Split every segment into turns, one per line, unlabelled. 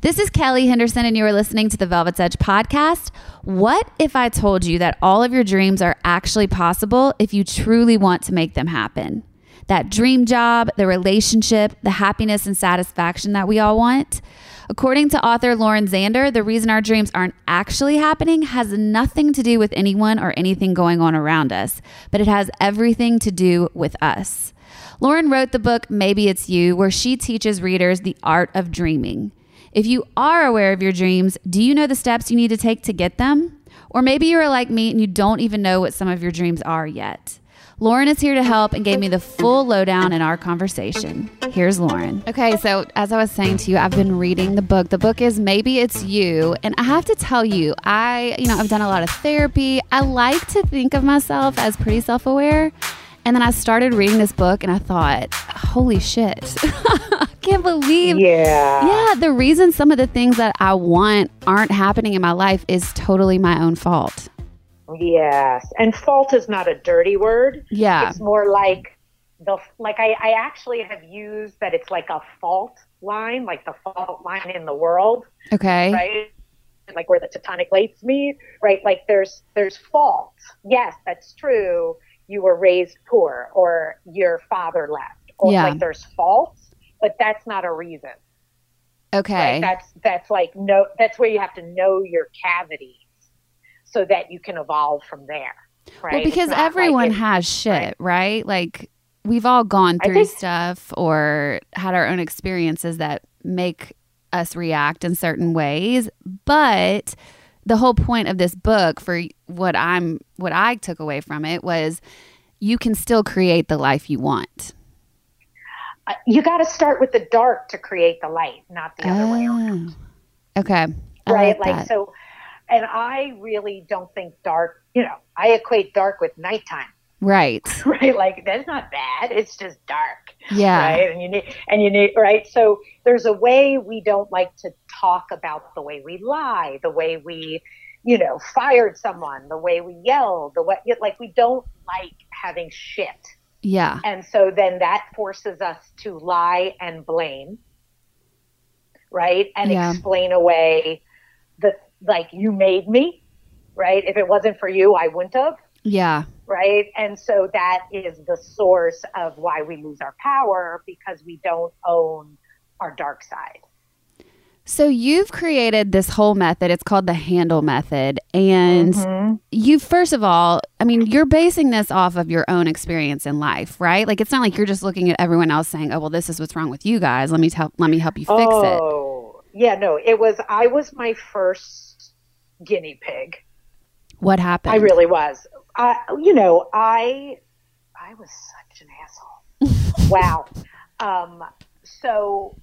This is Kelly Henderson, and you are listening to the Velvet's Edge podcast. What if I told you that all of your dreams are actually possible if you truly want to make them happen? That dream job, the relationship, the happiness and satisfaction that we all want? According to author Lauren Zander, the reason our dreams aren't actually happening has nothing to do with anyone or anything going on around us, but it has everything to do with us. Lauren wrote the book Maybe It's You, where she teaches readers the art of dreaming. If you are aware of your dreams, do you know the steps you need to take to get them? Or maybe you're like me and you don't even know what some of your dreams are yet. Lauren is here to help and gave me the full lowdown in our conversation. Here's Lauren. Okay, so as I was saying to you, I've been reading the book. The book is Maybe It's You. And I have to tell you, I, you know, I've done a lot of therapy. I like to think of myself as pretty self aware. And then I started reading this book and I thought, holy shit. I can't believe.
Yeah.
Yeah. The reason some of the things that I want aren't happening in my life is totally my own fault.
Yes. And fault is not a dirty word.
Yeah.
It's more like the, like I, I actually have used that it's like a fault line, like the fault line in the world.
Okay.
Right. Like where the tectonic plates meet, right? Like there's, there's fault. Yes, that's true you were raised poor or your father left or
Yeah.
like there's faults but that's not a reason
Okay.
right? that's that's like no that's where you have to know your cavities so that you can evolve from there right
Well, because
like
everyone
it-
has shit, right? Like we've all gone through
think-
stuff or had our own experiences that make us react in certain ways. But the whole point of this book for what I'm what I took away from it was you can still create the life you want.
Uh, you got to start with the dark to create the light not the other way around
Oh. Okay. I
right
like, that.
so and i really don't think dark you know i equate dark with nighttime
right.
right like that's not bad it's just dark
Yeah.
right and you need and you need right so there's a way we don't like to talk about the way we lie the way we you know fired someone the way we yelled the way like we don't like having shit
Yeah.
and so then that forces us to lie and blame right and
Yeah.
explain away the like you made me right if it wasn't for you i wouldn't have
Yeah.
right? And so that is the source of why we lose our power because we don't own our dark side.
So you've created this whole method. It's called the Handel method. And
Mm-hmm.
you first of all, I mean, you're basing this off of your own experience in life, right? Like it's not like you're just looking at everyone else saying, "Oh, well, this is what's wrong with you guys. Let me tell let me help you fix it."
oh, yeah, no, it was, I was my first guinea pig.
What happened?
I really was. I, you know, I, I was such an asshole. wow. Um, so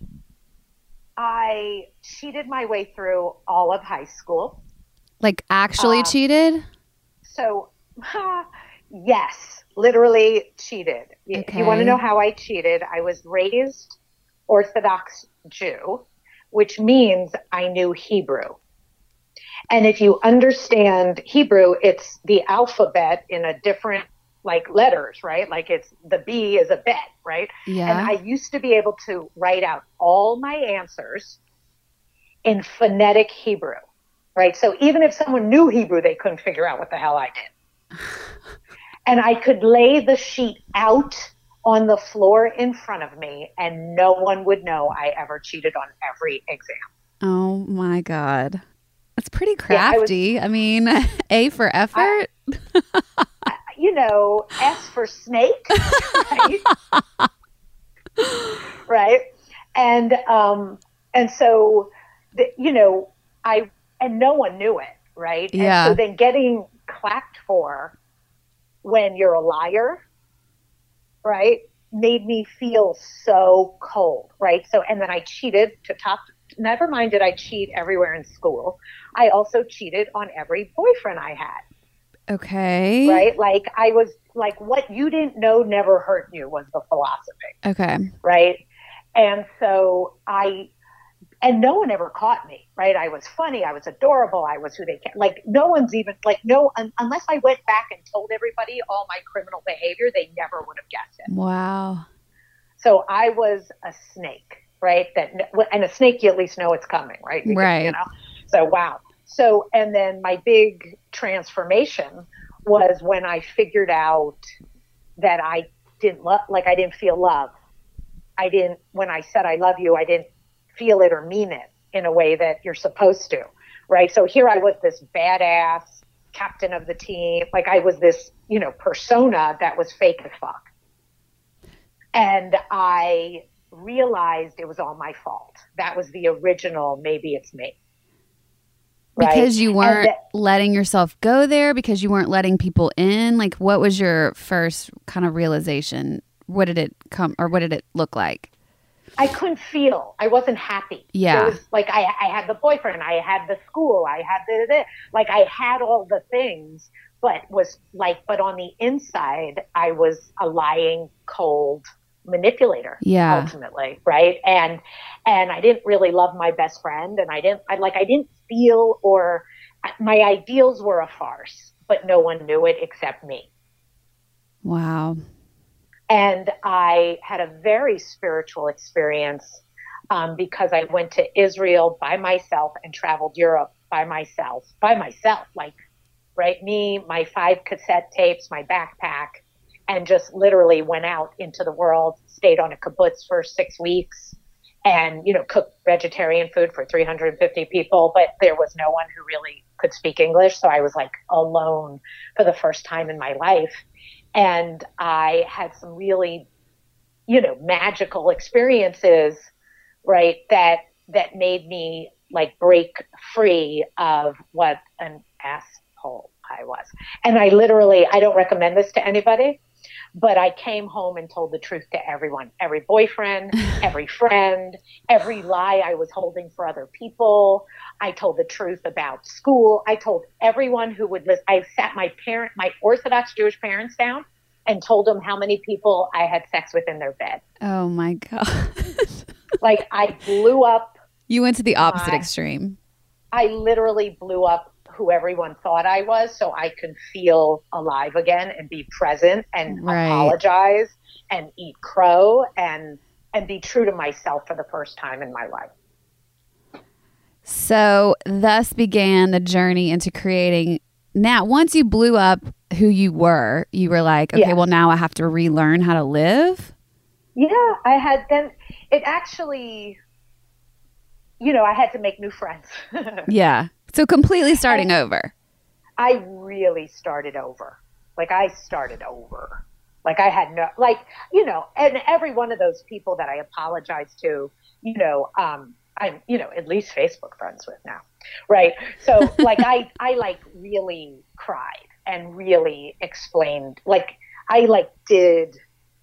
I cheated my way through all of high school.
like actually
uh,
cheated?
So, yes, literally cheated.
Okay.
you want to know how I cheated? I was raised Orthodox Jew, which means I knew Hebrew. And if you understand Hebrew, it's the alphabet in a different like letters, right? Like it's the B is a bet, right?
Yeah.
And I used to be able to write out all my answers in phonetic Hebrew, right? So even if someone knew Hebrew, they couldn't figure out what the hell I did. and I could lay the sheet out on the floor in front of me and no one would know I ever cheated on every exam.
Oh my God. That's pretty
Yeah, I was-
crafty. I, mean, A for effort.
you know, S for snake, right? right? And um, and so, the, you know, I and no one knew it, right?
Yeah.
And so then getting clapped for when you're a liar, right, made me feel so cold, right? So and then I cheated to top. Never mind did I cheat everywhere in school. I also cheated on every boyfriend I had
okay.
right? Like I was like, what you didn't know never hurt you was the philosophy,
Okay.
right? And so I, and no one ever caught me, right? I was funny, I was adorable, I was who they like. No one's even like no, un, unless I went back and told everybody all my criminal behavior, they never would have guessed it.
Wow.
So I was a snake, right? That and a snake, you at least know it's coming, right? Because,
Right.
You know. So wow. So and then my big transformation was when I figured out that I didn't love, like I didn't feel love. I didn't when I said I love you, I didn't feel it or mean it in a way that you're supposed to, right? So here I was this badass captain of the team, like I was this, you know, persona that was fake as fuck and I realized it was all my fault. That was the original. Maybe it's me. Right?
Because you weren't
that-
letting yourself go there, because you weren't letting people in. Like, what was your first kind of realization? What did it come, or what did it look like?
I couldn't feel. I wasn't happy.
Yeah.
Was, like I, I had the boyfriend, I had the school, I had the like I had all the things, but was like, but on the inside, I was a lying, cold manipulator.
Yeah.
Ultimately, right? And and I didn't really love my best friend, and I didn't. I like I didn't feel or my ideals were a farce, but no one knew it except me.
Wow.
And I had a very spiritual experience um, because I went to Israel by myself and traveled Europe by myself, by myself, like, right? Me, my five cassette tapes, my backpack, and just literally went out into the world, stayed on a kibbutz for six weeks and, you know, cooked vegetarian food for 350 people. But there was no one who really could speak English. So I was like alone for the first time in my life and I had some really, you know, magical experiences, right? That that made me like break free of what an asshole I was. And I literally, I don't recommend this to anybody, but I came home and told the truth to everyone, every boyfriend, every friend, every lie I was holding for other people. I told the truth about school. I told everyone who would listen. I sat my parent, my Orthodox Jewish parents down and told them how many people I had sex with in their bed.
Oh my God.
Like I blew up,
you went to the opposite
My-
extreme.
I literally blew up who everyone thought I was so I could feel alive again and be present and
Right.
apologize and eat crow and and be true to myself for the first time in my life.
So, thus began the journey into creating. Now, once you blew up who you were, you were like, okay,
Yeah.
well, now I have to relearn how to live.
Yeah, I had then it actually you know, I had to make new friends.
Yeah. So, completely starting over.
I really started over. Like I started over. Like I had no like, you know, and every one of those people that I apologized to, you know, um I'm, you know, at least Facebook friends with now. Right. So like I I like really cried and really explained like I like did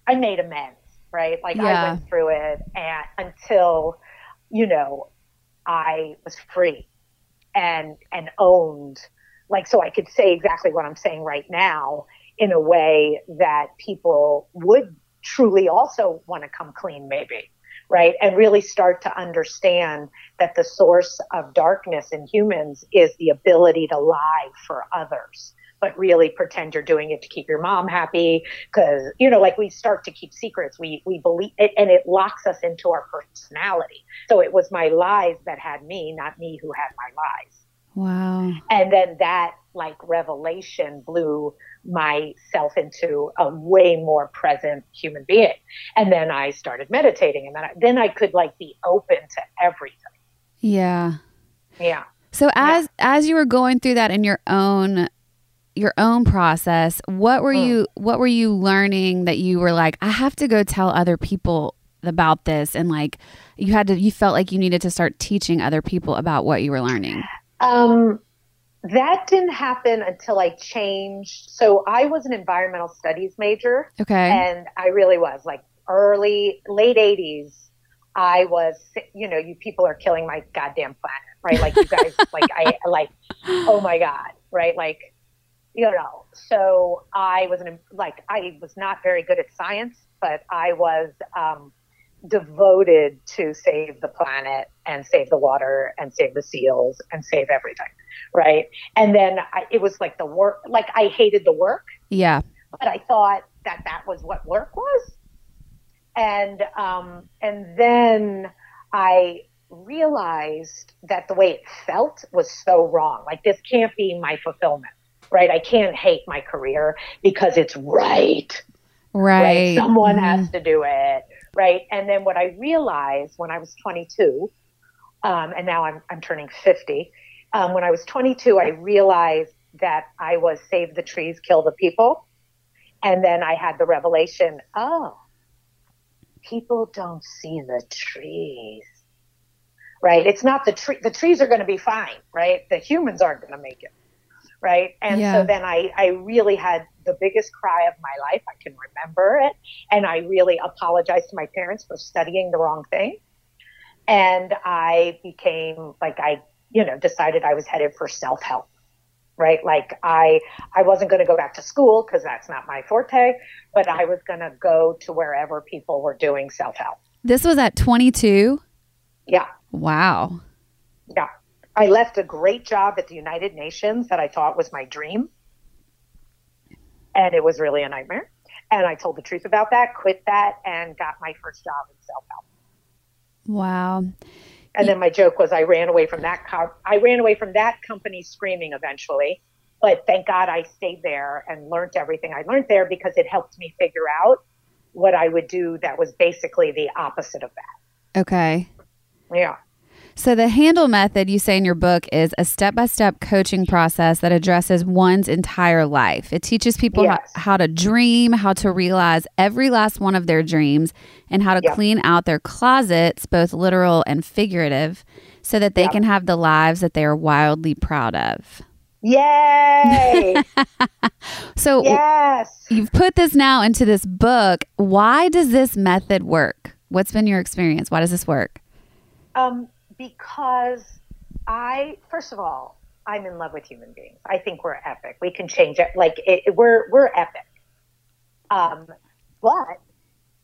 I made amends, right? Like I went through it and until, you know, I was free and and owned like so I could say exactly what I'm saying right now in a way that people would truly also want to come clean maybe right? And really start to understand that the source of darkness in humans is the ability to lie for others but really pretend you're doing it to keep your mom happy because you know like we start to keep secrets. We we believe it and it locks us into our personality. So it was my lies that had me not me who had my lies.
Wow.
And then that like revelation blew myself into a way more present human being. And then i started meditating and then I, then I could like be open to everything.
Yeah.
Yeah.
So as yeah. as you were going through that in your own your own process what were mm. you what were you learning that you were like i have to go tell other people about this and like you had to you felt like you needed to start teaching other people about what you were learning?
Um that didn't happen until i changed. So i was an environmental studies major
okay.
and i really was like early late 80s i was you know you people are killing my goddamn planet right? Like you guys like i like oh my god right? Like you know, so I was an, like, I was not very good at science, but I was um, devoted to save the planet and save the water and save the seals and save everything. Right. And then I, it was like the work, like I hated the work.
Yeah.
But I thought that that was what work was. And, um, and then I realized that the way it felt was so wrong. Like this can't be my fulfillment right? I can't hate my career because it's right.
Right. right?
Someone mm-hmm. has to do it. Right. And then what I realized when I was 22, um, and now I'm, I'm turning 50, um, when I was 22, I realized that I was save the trees, kill the people. And then I had the revelation oh, people don't see the trees. Right? It's not the tree. The trees are going to be fine, right? The humans aren't going to make it right? And yeah. so then I, I really had the biggest cry of my life. I can remember it. And I really apologized to my parents for studying the wrong thing. And I became like, I, you know, decided I was headed for self help, right? Like I, I wasn't going to go back to school because that's not my forte, but I was going to go to wherever people were doing self help.
This was at 22?
Yeah.
Wow.
Yeah. I left a great job at the United Nations that I thought was my dream. And it was really a nightmare. And I told the truth about that, quit that, and got my first job in self help.
Wow.
And then my joke was I ran away from that co- I ran away from that company screaming eventually. But thank God I stayed there and learned everything I learned there because it helped me figure out what I would do that was basically the opposite of that.
Okay.
Yeah.
So, the Handel method you say in your book is a step by step coaching process that addresses one's entire life. It teaches people
yes.
how, how, to dream, how to realize every last one of their dreams, and how to yep. clean out their closets, both literal and figurative, so that they yep. can have the lives that they are wildly proud of.
Yay!
so,
yes.
you've put this now into this book. Why does this method work? What's been your experience? Why does this work?
Um, because I, first of all, I'm in love with human beings. I think we're epic. We can change it. Like it, we're we're epic. Um, but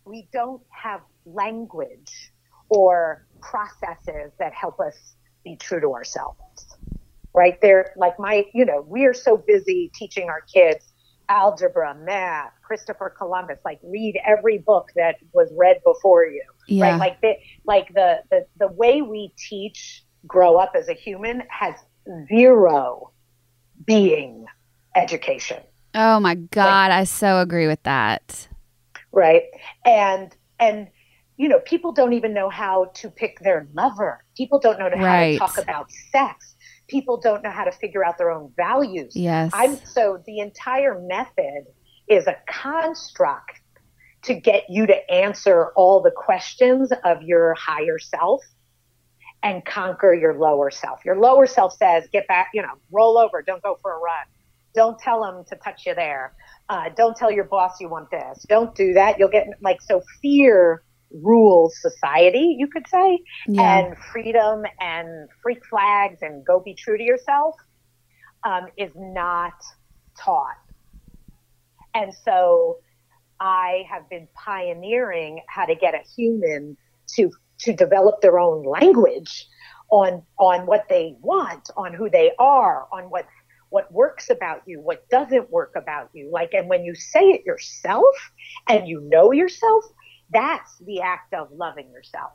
we don't have language or processes that help us be true to ourselves. Right? They're like my, you know, we are so busy teaching our kids algebra, math, Christopher Columbus, like read every book that was read before you.
Yeah.
Right. Like the like the, the the way we teach grow up as a human has zero being education.
Oh my God, I so agree with that.
Right. And and you know, people don't even know how to pick their lover. People don't know how right. to talk about sex people don't know how to figure out their own values.
Yes.
I'm so the entire method is a construct to get you to answer all the questions of your higher self and conquer your lower self. Your lower self says, get back, you know, roll over, don't go for a run. Don't tell them to touch you there. Uh, don't tell your boss you want this. Don't do that. You'll get like, so fear rules society, you could say, yeah. and freedom and freak flags and go be true to yourself um, is not taught. And so I have been pioneering how to get a human to to develop their own language on on what they want, on who they are, on what what works about you, what doesn't work about you. Like, and when you say it yourself and you know yourself, that's the act of loving yourself.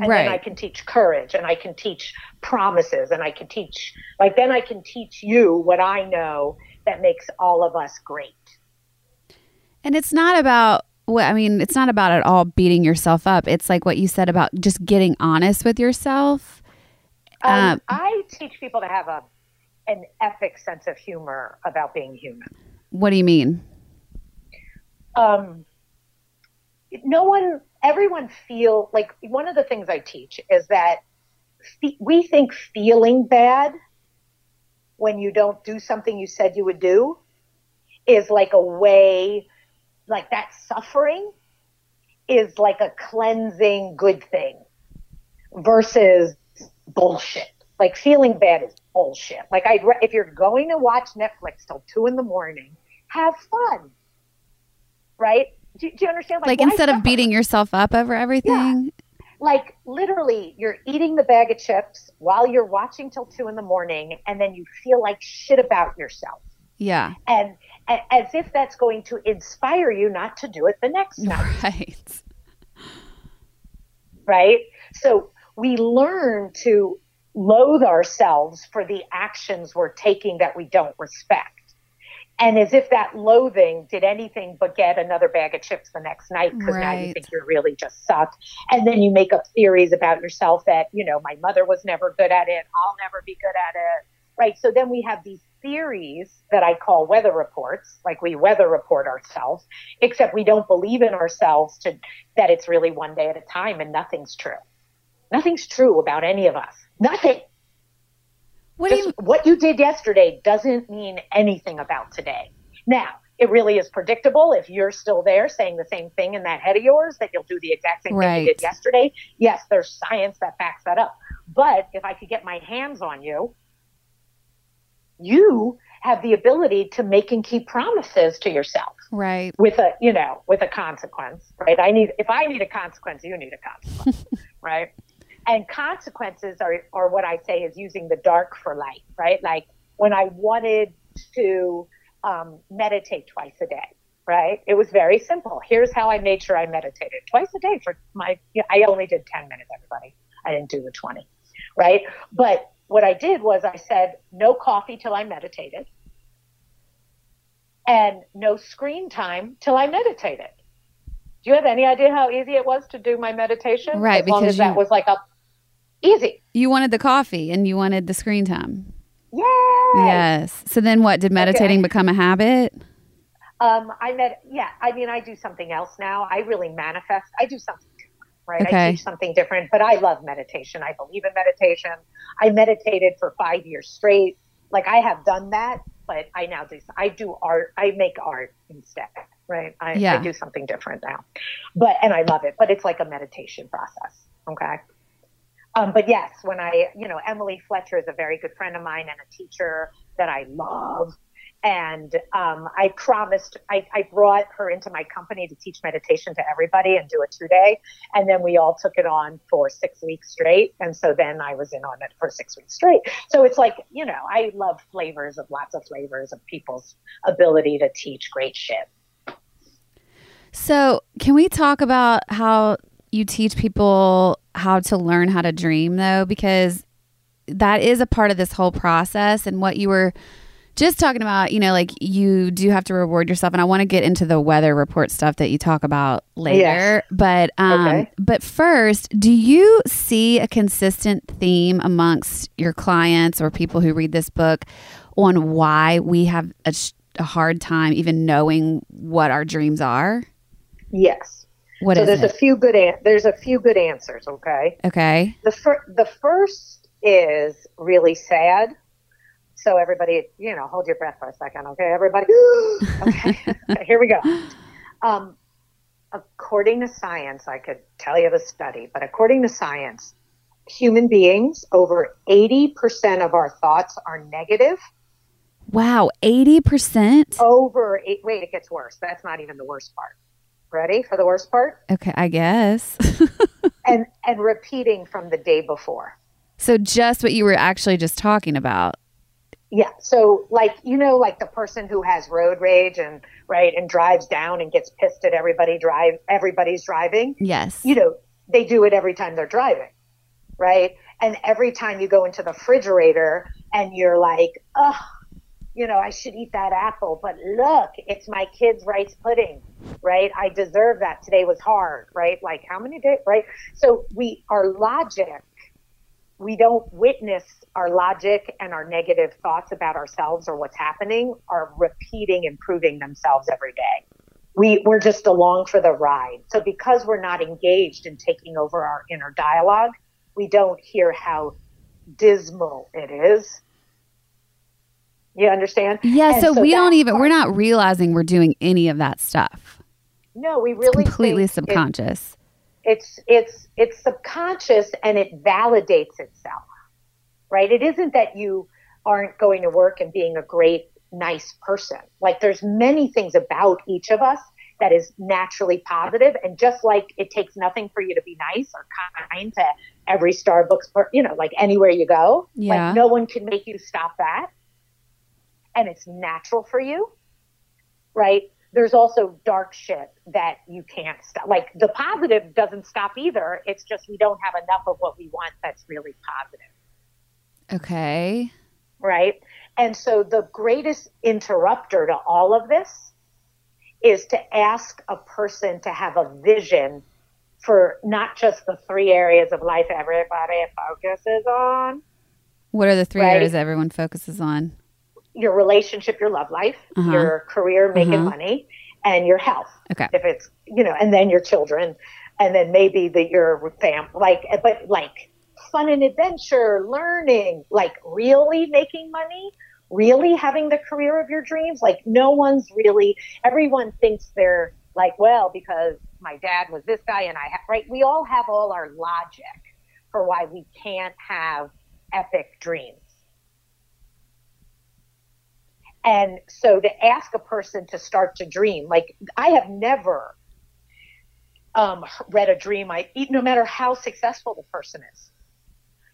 And
Right.
then I can teach courage and I can teach promises and I can teach, like, then I can teach you what I know that makes all of us great.
And it's not about well, I mean, it's not about at all beating yourself up. It's like what you said about just getting honest with yourself.
Um,
Uh,
I teach people to have a an epic sense of humor about being human.
What do you mean?
um, no one, everyone feel like one of the things I teach is that we think feeling bad when you don't do something you said you would do is like a way, like that suffering is like a cleansing good thing versus bullshit. Like feeling bad is bullshit. Like re- if you're going to watch Netflix till two in the morning, have fun right? Do, do you understand?
Like
why
instead of beating yourself up over everything?
like literally, you're eating the bag of chips while you're watching till two in the morning, and then you feel like shit about yourself,
Yeah.
and a- as if that's going to inspire you not to do it the next night,
Right.
right? So we learn to loathe ourselves for the actions we're taking that we don't respect. And as if that loathing did anything but get another bag of chips the next night because now you think you're really just sucked. And then you make up theories about yourself that, you know, my mother was never good at it. I'll never be good at it. Right. So then we have these theories that I call weather reports, like we weather report ourselves, except we don't believe in ourselves to that it's really one day at a time and nothing's true. Nothing's true about any of us. Nothing.
What
Just
you
what you did yesterday doesn't mean anything about today. Now, it really is predictable if you're still there saying the same thing in that head of yours that you'll do the exact same thing you did yesterday. Yes, there's science that backs that up. But if I could get my hands on you, you have the ability to make and keep promises to yourself
Right.
with a you know with a consequence right i need if i need a consequence you need a consequence right and consequences are are what i say is using the dark for light right? Like when i wanted to um, meditate twice a day right? It was very simple. Here's how i made sure i meditated twice a day for my yeah, i only did 10 minutes everybody. I didn't do the 20 right? But what i did was i said no coffee till i meditated. And no screen time till I meditated. Do you have any idea how easy it was to do my meditation?
Right,
as long
because
as that
you-
was like a easy.
You wanted the coffee and you wanted the screen time.
Yay!
Yes. So then what? Did meditating become a habit?
Um, I met. Yeah, I mean, I do something else now. I really manifest. I do something different, right? I
Okay.
teach something different, but I love meditation. I believe in meditation. I meditated for five years straight. Like I have done that, but I now do. I do art. I make art instead, right? I,
Yeah.
I do something different now, but and I love it. But it's like a meditation process. Okay. Um, but yes, when I, you know, Emily Fletcher is a very good friend of mine and a teacher that I love. And um, I promised, I, I brought her into my company to teach meditation to everybody and do a two day. And then we all took it on for six weeks straight. And so then I was in on it for six weeks straight. So it's like, you know, I love flavors of lots of flavors of people's ability to teach great shit.
So, can we talk about how you teach people how to learn how to dream, though? Because that is a part of this whole process. And what you were just talking about, you know, like you do have to reward yourself. And I want to get into the weather report stuff that you talk about later.
Yes.
But, um,
Okay.
but first, do you see a consistent theme amongst your clients or people who read this book on why we have a, sh- a hard time even knowing what our dreams are?
Yes.
What
so there's
it?
a few good, an- there's a few good answers. Okay.
okay.
The fir- the first is really sad. So everybody, you know, hold your breath for a second, okay? Everybody, okay, Okay, here we go. Um, according to science, I could tell you the study, but according to science, human beings, over 80% of our thoughts are negative.
Wow, 80%?
Over, eight, wait, it gets worse. That's not even the worst part, Ready for the worst part?
Okay, I guess.
and and repeating from the day before.
so just what you were actually just talking about.
Yeah. So like you know, like the person who has road rage and right and drives down and gets pissed at everybody drive everybody's driving.
Yes.
You know, they do it every time they're driving. Right? And every time you go into the refrigerator and you're like, oh, you know, I should eat that apple, but look, it's my kid's rice pudding, right? I deserve that. Today was hard, right? Like how many days, right? So we, our logic, we don't witness our logic and our negative thoughts about ourselves or what's happening are repeating and proving themselves every day. We, we're just along for the ride. So because we're not engaged in taking over our inner dialogue, we don't hear how dismal it is. You understand?
Yeah,
And
so, we don't even we're not realizing we're doing any of that stuff.
No, we really
Completely
think it-
subconscious.
it's it's it's subconscious and it validates itself right it isn't that you aren't going to work and being a great nice person like there's many things about each of us that is naturally positive and just like it takes nothing for you to be nice or kind to every starbucks per, you know like anywhere you go
Yeah.
like no one can make you stop that and it's natural for you right there's also dark shit that you can't stop. Like the positive doesn't stop either. It's just we don't have enough of what we want that's really positive,
Okay.
right? And so the greatest interrupter to all of this is to ask a person to have a vision for not just the three areas of life everybody focuses on
What are the three
Right.
areas everyone focuses on?
Your relationship, your love life,
Uh-huh.
your career, making
Uh-huh.
money, and your health.
Okay.
if it's you know and then your children and then maybe the your fam like but like fun and adventure learning like really making money really having the career of your dreams like no one's really everyone thinks they're like well because my dad was this guy and i ha-, right we all have all our logic for why we can't have epic dreams and so to ask a person to start to dream, like I have never um, read a dream, I no matter how successful the person is,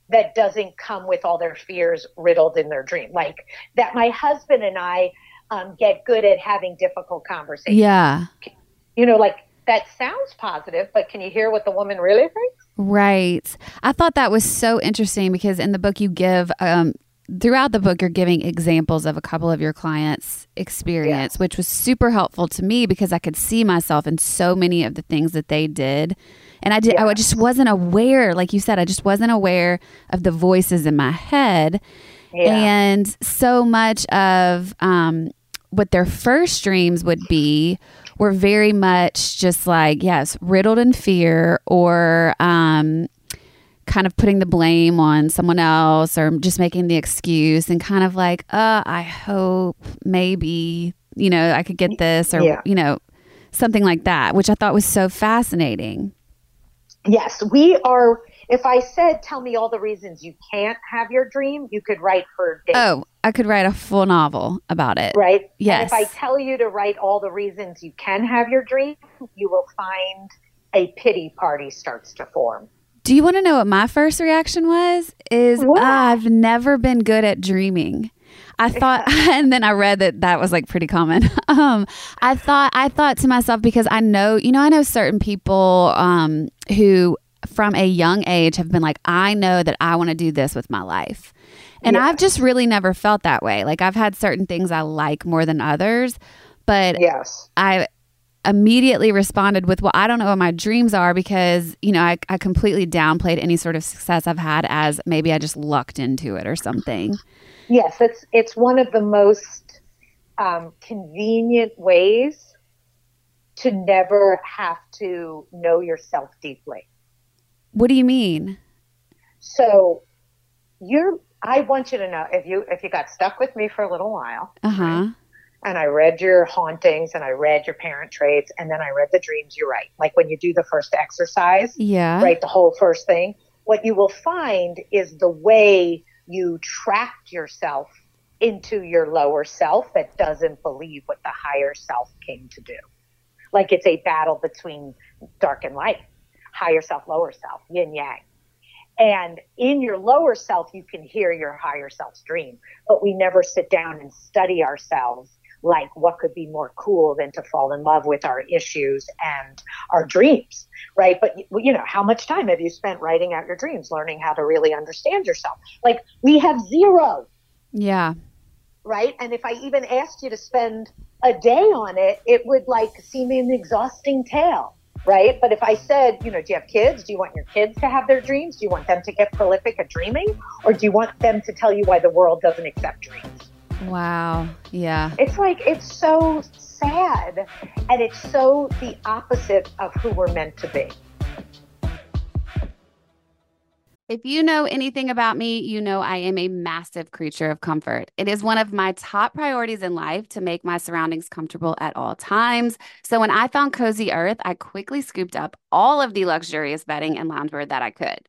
that doesn't come with all their fears riddled in their dream. Like that, my husband and I um, get good at having difficult conversations.
Yeah.
You know, like that sounds positive, but can you hear what the woman really thinks?
Right. I thought that was so interesting because in the book you give um throughout the book you're giving examples of a couple of your clients experience which was super helpful to me because I could see myself in so many of the things that they did. And I did I just wasn't aware like you said I just wasn't aware of the voices in my head.
Yeah.
and so much of um, what their first dreams would be were very much just like, yes, riddled in fear or um, kind of putting the blame on someone else or just making the excuse and kind of like, uh, I hope maybe, you know, I could get this or,
Yeah.
you know, something like that, which I thought was so fascinating.
Yes, we are. If I said, tell me all the reasons you can't have your dream, you could write for days.
Oh, I could write a full novel about it.
right? And
Yes.
if I tell you to write all the reasons you can have your dream, you will find a pity party starts to form.
Do you want to know what my first reaction was? Is
What?
I've never been good at dreaming. I thought, and then I read that that was like pretty common. Um, I thought, I thought to myself because I know, you know, I know certain people um, who, from a young age, have been like, I know that I want to do this with my life, and I've just really never felt that way. Like I've had certain things I like more than others, but
Yes.
I immediately responded with, Well, I don't know what my dreams are because, you know, I, I completely downplayed any sort of success I've had as maybe I just lucked into it or something.
Yes, it's it's one of the most um, convenient ways to never have to know yourself deeply.
What do you mean?
So you're I want you to know if you if you got stuck with me for a little while
Uh huh.
And I read your hauntings and I read your parent traits and then I read the dreams you write. Like when you do the first exercise,
Yeah.
right? The whole first thing. What you will find is the way you trapped yourself into your lower self that doesn't believe what the higher self came to do. like it's a battle between dark and light, higher self, lower self, yin yang. And in your lower self, you can hear your higher self's dream, but we never sit down and study ourselves like what could be more cool than to fall in love with our issues and our dreams, right? But you know, how much time have you spent writing out your dreams, learning how to really understand yourself? Like we have zero.
Yeah.
Right? And if I even asked you to spend a day on it, it would like seem an exhausting tale right? But if I said, you know, do you have kids? Do you want your kids to have their dreams? Do you want them to get prolific at dreaming? Or do you want them to tell you why the world doesn't accept dreams?
Wow. Yeah.
It's like, it's so sad. And it's so the opposite of who we're meant to be.
If you know anything about me, you know I am a massive creature of comfort. It is one of my top priorities in life to make my surroundings comfortable at all times. So when I found Cozy Earth, I quickly scooped up all of the luxurious bedding and loungewear that I could.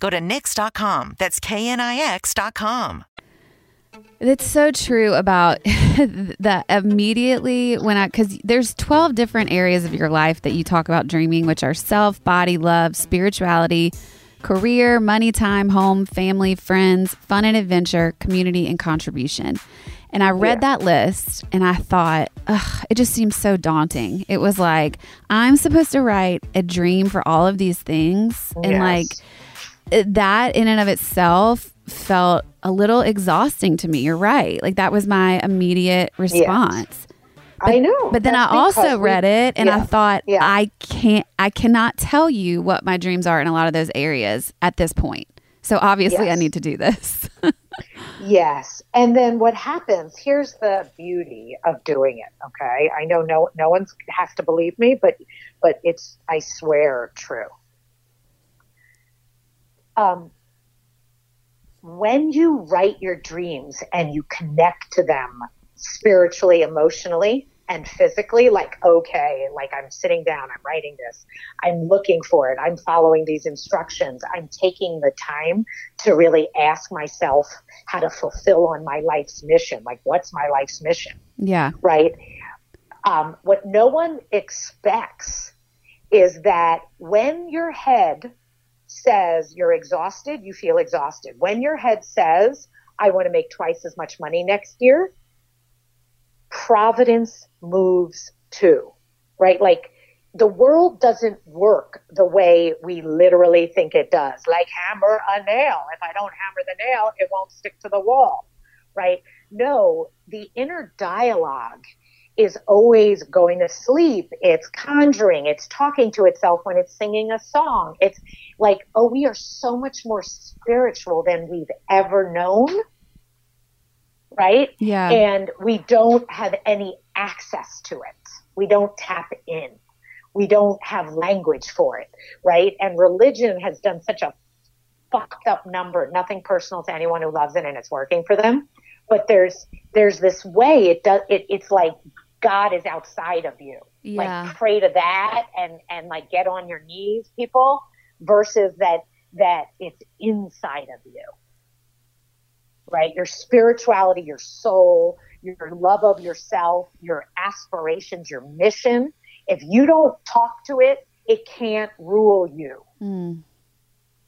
Go to Knix.com. That's KNIX.com.
It's so true about that immediately when I, because there's 12 different areas of your life that you talk about dreaming, which are self, body, love, spirituality, career, money, time, home, family, friends, fun and adventure, community, and contribution. And I read yeah. that list and I thought, ugh, it just seems so daunting. It was like, I'm supposed to write a dream for all of these things. And like, that in and of itself felt a little exhausting to me. You're right. Like that was my immediate response. Yes.
But, I know.
But then I also read it and yeah. I thought yeah. I can't I cannot tell you what my dreams are in a lot of those areas at this point. So obviously yes. I need to do this.
yes. And then what happens, here's the beauty of doing it, okay? I know no no one has to believe me, but but it's I swear true. Um when you write your dreams and you connect to them spiritually, emotionally, and physically like okay like i'm sitting down i'm writing this i'm looking for it i'm following these instructions i'm taking the time to really ask myself how to fulfill on my life's mission like what's my life's mission
Yeah.
right um, what no one expects is that when your head says you're exhausted you feel exhausted when your head says i want to make twice as much money next year providence moves too, right? Like the world doesn't work the way we literally think it does. Like hammer a nail. If I don't hammer the nail, it won't stick to the wall, right? No, the inner dialogue is always going to sleep. It's conjuring. It's talking to itself when it's singing a song. It's like, oh, we are so much more spiritual than we've ever known right?
Yeah.
And we don't have any access to it. We don't tap in. We don't have language for it, right? And religion has done such a fucked up number. Nothing personal to anyone who loves it and it's working for them. But there's there's this way it does it, it's like God is outside of you.
Yeah.
Like pray to that and and like get on your knees, people, versus that that it's inside of you right? Your spirituality, your soul, your love of yourself, your aspirations, your mission. If you don't talk to it, it can't rule you.
Mm.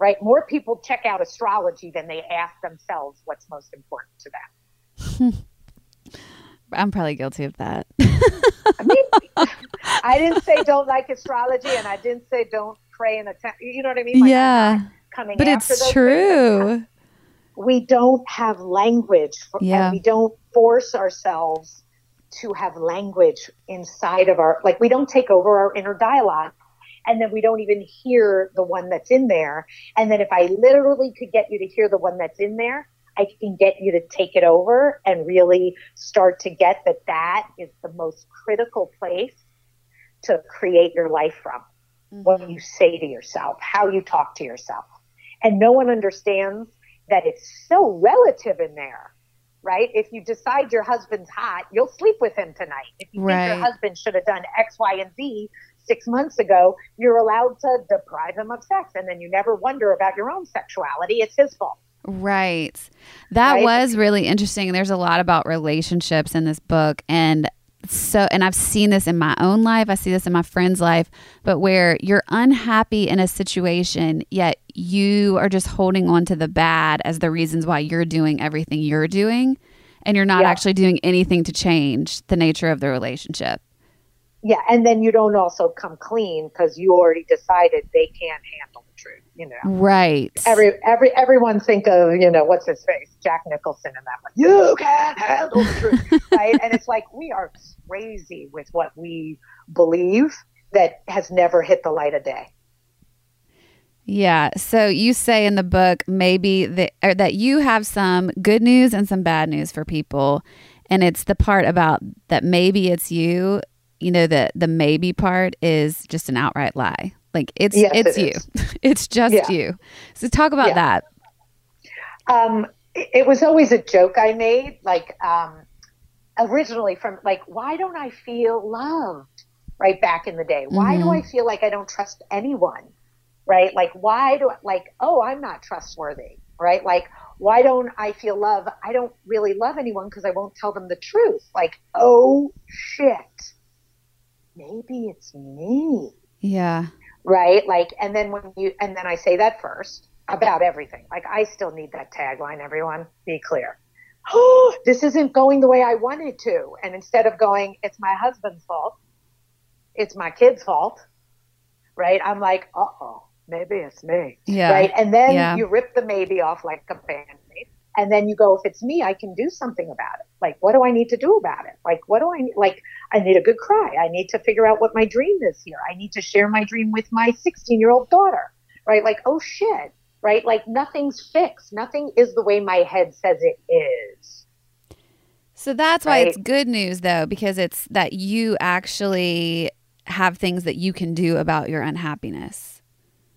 Right? More people check out astrology than they ask themselves what's most important to them.
I'm probably guilty of that.
I mean, I didn't say don't like astrology, and I didn't say don't pray and attend. You know what I mean? Like,
yeah.
Coming
But it's
those things.
true.
we don't have language for,
Yeah.
and we don't force ourselves to have language inside of our like we don't take over our inner dialogue and then we don't even hear the one that's in there and then if i literally could get you to hear the one that's in there i can get you to take it over and really start to get that that is the most critical place to create your life from what mm-hmm. you say to yourself how you talk to yourself and no one understands that it's so relative in there, right? If you decide your husband's hot, you'll sleep with him tonight. If you think your husband should have done X, Y, and Z six months ago, you're allowed to deprive him of sex. And then you never wonder about your own sexuality. It's his fault.
Right. That
Right?
was really interesting. There's a lot about relationships in this book and so and I've seen this in my own life, I see this in my friend's life, but where you're unhappy in a situation yet you are just holding on to the bad as the reasons why you're doing everything you're doing and you're not
Yeah.
actually doing anything to change the nature of the relationship.
Yeah. And then you don't also come clean because you already decided they can't handle you know.
Right.
Every every everyone think of you know what's his face Jack Nicholson and that one. You can't handle the truth, right? And it's like we are crazy with what we believe that has never hit the light of day.
Yeah. So you say in the book maybe that that you have some good news and some bad news for people, and it's the part about that maybe it's you. You know the the maybe part is just an outright lie. Like it's
Yes,
it's
it
you. it's just
Yeah.
you. So talk about
Yeah.
that.
Um, it, it was always a joke I made, like um, originally from like, why don't I feel loved? Right back in the day, why do I feel like I don't trust anyone? Right, like why do I, like oh I'm not trustworthy? Right, like why don't I feel love? I don't really love anyone because I won't tell them the truth. Like oh shit, maybe it's me
Yeah.
Right? Like, and then when you, and then I say that first about everything. Like, I still need that tagline, everyone. Be clear. Oh, this isn't going the way I wanted to. And instead of going, it's my husband's fault, it's my kid's fault, right? I'm like, uh oh, maybe it's me.
Yeah.
Right. And then
Yeah.
you rip the maybe off like a band. And then you go, if it's me, I can do something about it. Like, what do I need to do about it? Like, what do I need? Like, I need a good cry. I need to figure out what my dream is here. I need to share my dream with my 16 year old daughter, right? Like, oh shit, right? Like, nothing's fixed. Nothing is the way my head says it is.
So that's why
Right.
it's good news though, because it's that you actually have things that you can do about your unhappiness.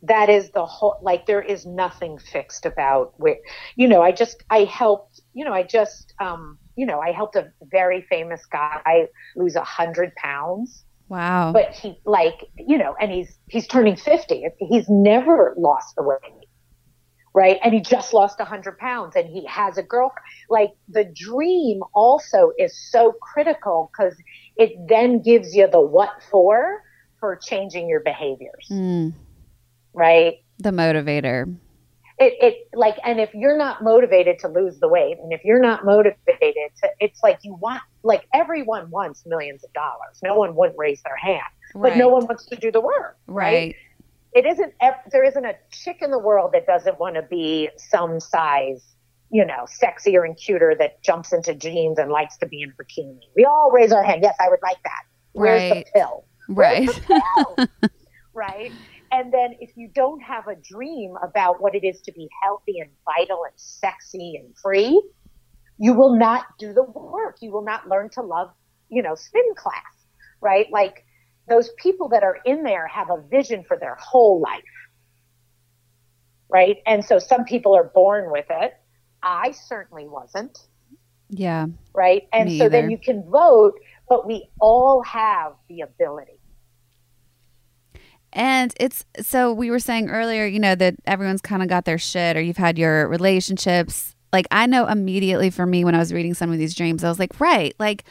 That is the whole like there is nothing fixed about where you know i just i helped you know i just um you know, I helped a very famous guy lose a hundred pounds.
Wow.
But he like, you know, and he's he's turning 50. He's never lost the weight. Right. And he just lost a hundred pounds and he has a girlfriend. Like the dream also is so critical because it then gives you the what for for changing your behaviors.
Mm,
Right.
the motivator.
it, it like and if you're not motivated to lose the weight and if you're not motivated to it's like you want like everyone wants millions of dollars no one would raise their hand but no one wants to do the work
Right.
it isn't there isn't a chick in the world that doesn't want to be some size you know sexier and cuter that jumps into jeans and likes to be in a bikini we all raise our hand yes i would like that where's
Right.
the pill
Right.
pill? right? And then if you don't have a dream about what it is to be healthy and vital and sexy and free, you will not do the work. You will not learn to love, you know, spin class, right? Like those people that are in there have a vision for their whole life. Right? And so some people are born with it. I certainly wasn't
yeah.
right? And so then you can vote, but we all have the ability.
And it's so we were saying earlier, you know, that everyone's kind of got their shit or you've had your relationships. Like, I know immediately for me when I was reading some of these dreams, I was like, right, like,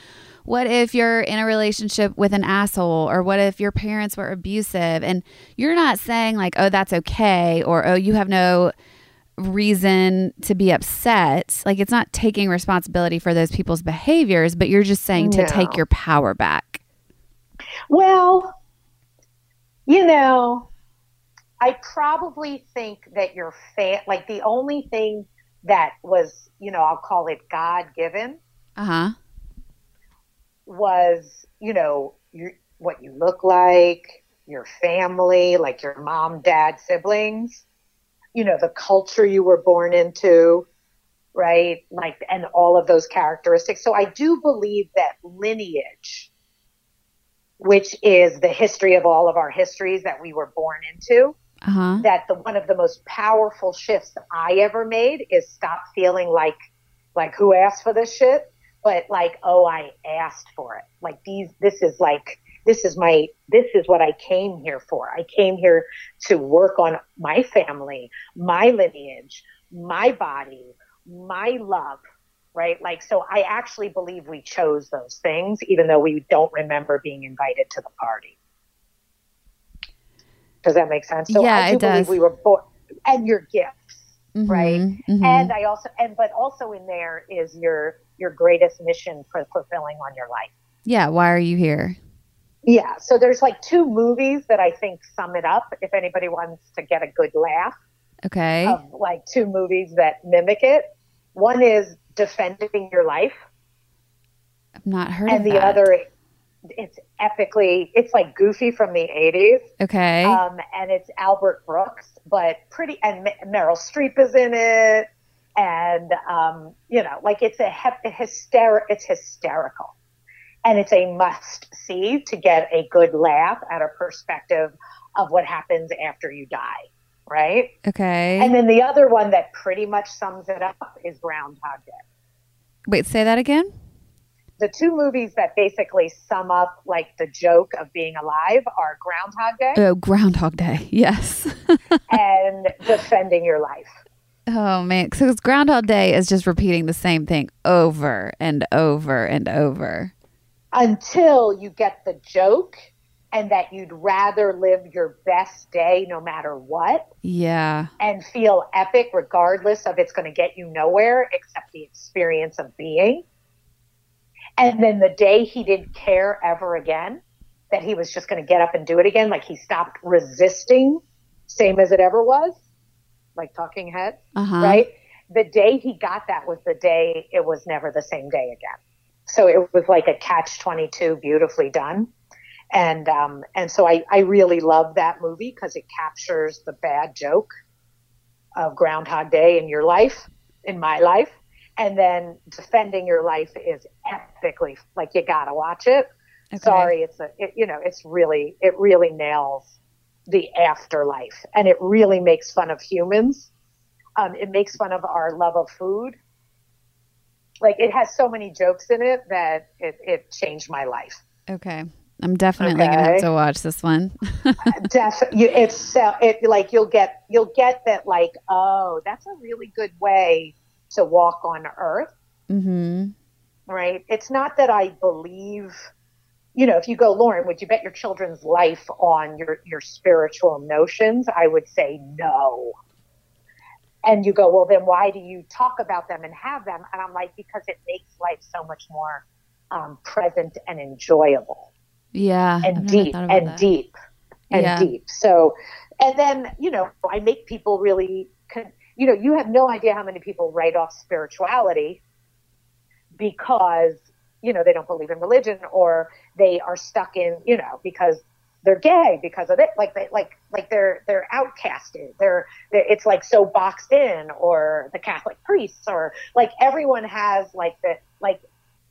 what if you're in a relationship with an asshole? Or what if your parents were abusive? And you're not saying like oh that's okay or oh you have no reason to be upset. Like it's not taking responsibility for those people's behaviors but you're just saying to take your power back.
Well, you know, I probably think that your fa- like the only thing that was, you know, I'll call it God given
uh-huh
was, you know, your, what you look like, your family, like your mom, dad, siblings, you know, the culture you were born into, right? Like, and all of those characteristics. So I do believe that lineage, which is the history of all of our histories that we were born into,
uh-huh
that the one of the most powerful shifts I ever made is stop feeling like like who asked for this shit, but like oh I asked for it. Like these this is like this is my this is what I came here for. I came here to work on my family, my lineage, my body, my love, right? Like so I actually believe we chose those things even though we don't remember being invited to the party. Does that make sense? So
Yeah,
I do
it
believe
does.
we were born and your gifts, right?
Mhm, mhm.
And I also and but also in there is your your greatest mission for fulfilling on your life.
yeah why are you here
Yeah. So there's like two movies that I think sum it up. If anybody wants to get a good laugh
okay
of like two movies that mimic it, one is Defending Your Life,
i've not heard
and
of
the
that.
other, it's epically, it's like Goofy from the '80s.
okay.
Um, and it's Albert Brooks, but pretty, and M- Meryl Streep is in it, and um, you know, like it's a, hep- a hyster- it's hysterical, and it's a must see to get a good laugh at a perspective of what happens after you die, right?
okay
And then the other one that pretty much sums it up is Groundhog Day.
wait say that again
The two movies that basically sum up like the joke of being alive are Groundhog Day
oh groundhog day yes
and Defending Your Life.
Oh man, because Groundhog Day is just repeating the same thing over and over and over.
until you get the joke and that you'd rather live your best day no matter what
Yeah,
and feel epic regardless of it's going to get you nowhere except the experience of being. And then the day he didn't care ever again, that he was just going to get up and do it again, like he stopped resisting, same as it ever was, like Talking Head,
uh huh.
right? The day he got that was the day it was never the same day again. So it was like a catch 22 beautifully done. And, um, and so I, I really love that movie because it captures the bad joke of Groundhog Day in your life, in my life. And then defending your life is epically like you gotta watch it.
Okay.
Sorry, it's a it, you know it's really it really nails the afterlife, and it really makes fun of humans. Um, it makes fun of our love of food, like it has so many jokes in it that it, it changed my life.
Okay. I'm definitely gonna have to watch this one.
Def- you, it's uh, it like you'll get you'll get that like oh that's a really good way to walk on earth.
Mm-hmm.
right? It's not that i believe you know if you go lauren would you bet your children's life on your your spiritual notions? I would say no. And you go well then why do you talk about them and have them? And i'm like because it makes life so much more um, present and enjoyable
Yeah.
And deep and
that.
deep and
Yeah.
deep. So, and then you know, I make people really, con- you know, you have no idea how many people write off spirituality because you know they don't believe in religion or they are stuck in you know because they're gay because of it like they like like they're they're outcasted they're, they're it's like so boxed in or the catholic priests or like everyone has like the like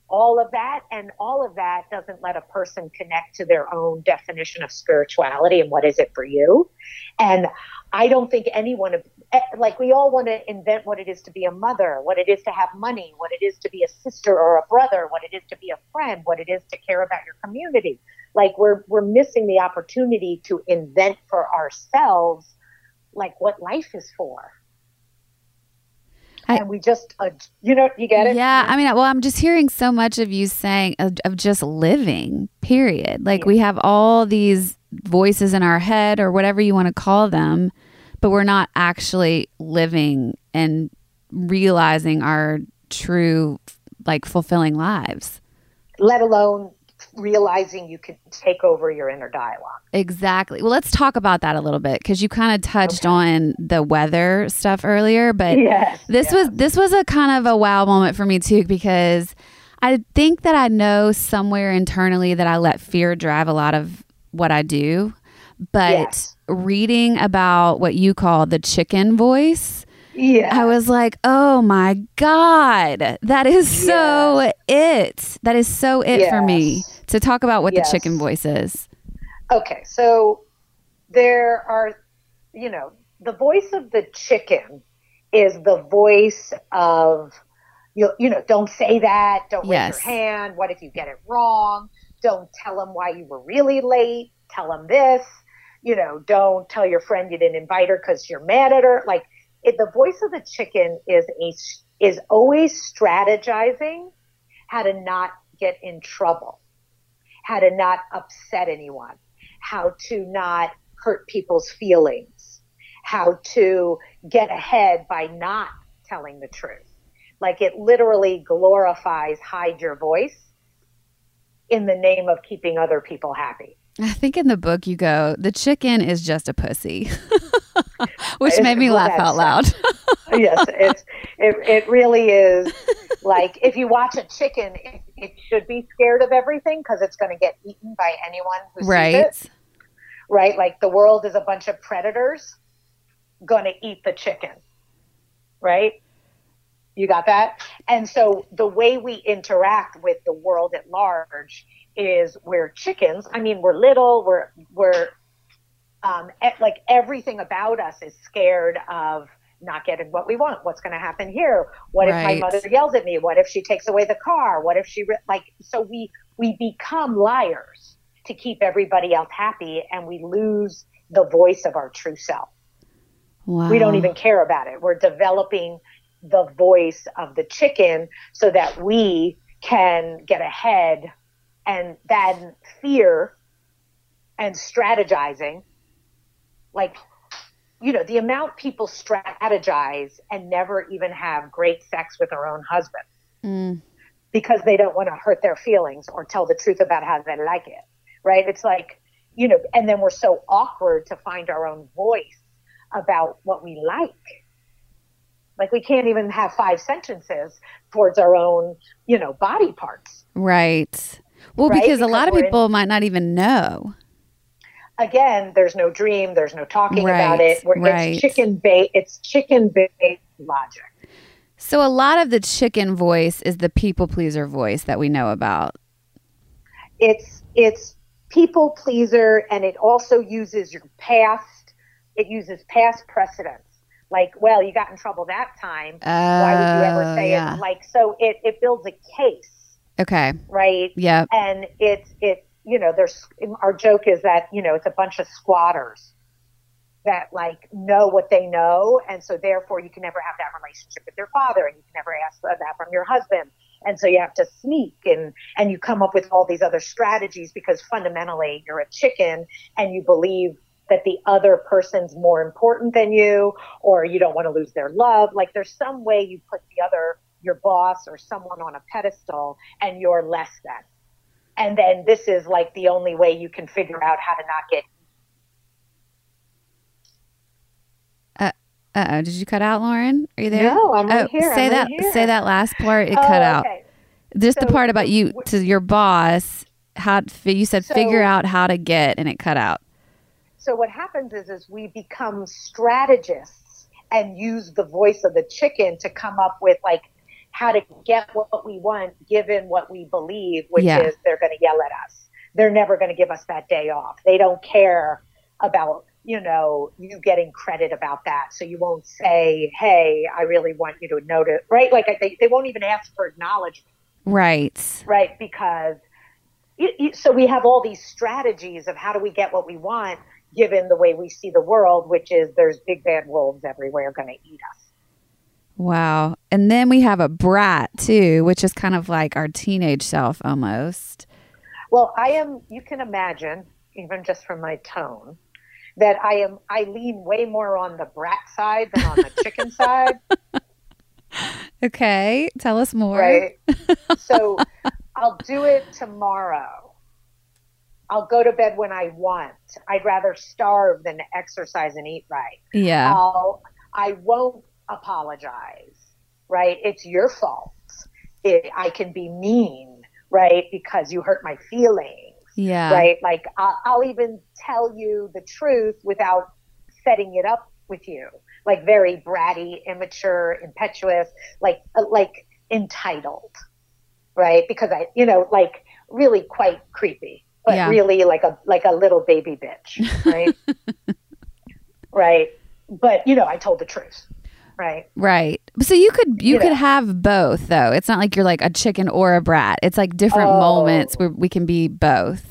all of that and all of that doesn't let a person connect to their own definition of spirituality and what is it for you. And i don't think anyone eh, like we all want to invent what it is to be a mother what it is to have money what it is to be a sister or a brother what it is to be a friend what it is to care about your community. Like we're we're missing the opportunity to invent for ourselves like what life is for
I-
and we just uh, you know you get it
Yeah, I mean, well, I'm just hearing so much of you saying of, of just living. Period. Like we have all these voices in our head or whatever you want to call them, but we're not actually living and realizing our true, like, fulfilling lives.
let alone realizing you can take over your inner dialogue.
Exactly. Well, let's talk about that a little bit because you kind of touched on the weather stuff earlier, but
Yes,
this was this was a kind of a wow moment for me too because I think that I know somewhere internally that I let fear drive a lot of what I do, but
Yes.
reading about what you call the chicken voice,
Yeah.
I was like, "Oh my god, that is so it. That is so it for me to talk about what
Yes.
the chicken voice is."
Okay, so there are, you know, the voice of the chicken is the voice of, you, you know, don't say that, don't
Yes.
raise your hand, what if you get it wrong, don't tell them why you were really late, tell them this, you know, don't tell your friend you didn't invite her because you're mad at her. Like, it, the voice of the chicken is a is always strategizing how to not get in trouble, how to not upset anyone, how to not hurt people's feelings, how to get ahead by not telling the truth. Like it literally glorifies hide your voice in the name of keeping other people happy.
I think in the book you go, the chicken is just a pussy, which
It's-
made me laugh out loud.
yes, it's it, it really is like if you watch a chicken, it, it should be scared of everything because it's going to get eaten by anyone who sees
right?
it. Right, like the world is a bunch of predators going to eat the chicken. Right, you got that. And so the way we interact with the world at large is we're chickens. I mean, we're little. We're we're um, like everything about us is scared of not getting what we want. What's going to happen here? What if my mother yells at me? What if she takes away the car? What if she ri- like? So we we become liars to keep everybody else happy, and we lose the voice of our true self.
Wow.
We don't even care about it. We're developing the voice of the chicken so that we can get ahead and then fear and strategizing like you know the amount people strategize and never even have great sex with their own husband
Mm.
because they don't want to hurt their feelings or tell the truth about how they like it right it's like you know and then we're so awkward to find our own voice about what we like like we can't even have five sentences towards our own you know body parts
Right. Well,
Right?
because a lot of
we're in-
people might not even know.
again there's no dream there's no talking about it We're,
right.
it's chicken bait it's chicken based logic
So a lot of the chicken voice is the people pleaser voice that we know about.
it's it's people pleaser and it also uses your past it uses past precedents like, well, you got in trouble that time. Why would you ever
Oh,
say
yeah.
it? Like, so it, it builds a case,
Okay.
right?
Yep.
And it's, it, you know, there's, our joke is that, you know, it's a bunch of squatters that like know what they know. And so therefore you can never have that relationship with your father and you can never ask that from your husband. And so you have to sneak and, and you come up with all these other strategies because fundamentally you're a chicken and you believe that the other person's more important than you or you don't want to lose their love. Like there's some way you put the other, your boss or someone on a pedestal and you're less than. And then this is like the only way you can figure out how to not get
Uh oh. Did you cut out, Lauren? Are you there?
No, I'm right
oh,
here,
Say
I'm
that.
right.
Say that last part. It
Oh,
cut out.
okay.
Just the part about you to your boss. How you said
So-
figure out how to get, and it cut out.
So what happens is, is we become strategists and use the voice of the chicken to come up with like how to get what we want given what we believe, which
Yeah.
is they're going to yell at us. They're never going to give us that day off. They don't care about, you know, you getting credit about that. So you won't say, Hey, I really want you to notice, right? Like they, they won't even ask for acknowledgement
Right.
right? Because you, you, so we have all these strategies of how do we get what we want, given the way we see the world, which is there's big bad wolves everywhere going to eat us.
Wow. And then we have a brat too, which is kind of like our teenage self almost.
Well, I am. You can imagine, even just from my tone, that I am. I lean way more on the brat side than on the chicken side.
Okay. Tell us more.
Right. so I'll do it tomorrow. I'll go to bed when I want. I'd rather starve than exercise and eat right.
Yeah.
I'll, I won't apologize, right? It's your fault. It, I can be mean, right? Because you hurt my feelings,
yeah.
right? Like I'll, I'll even tell you the truth without setting it up with you, like very bratty, immature, impetuous, like uh, like entitled, right? Because I, you know, like really quite creepy, but
Yeah.
really like a like a little baby bitch, right? right. But you know, I told the truth, right?
Right. So you could you
You
could
know.
have both though. It's not like you're like a chicken or a brat. It's like different
Oh.
moments where we can be both.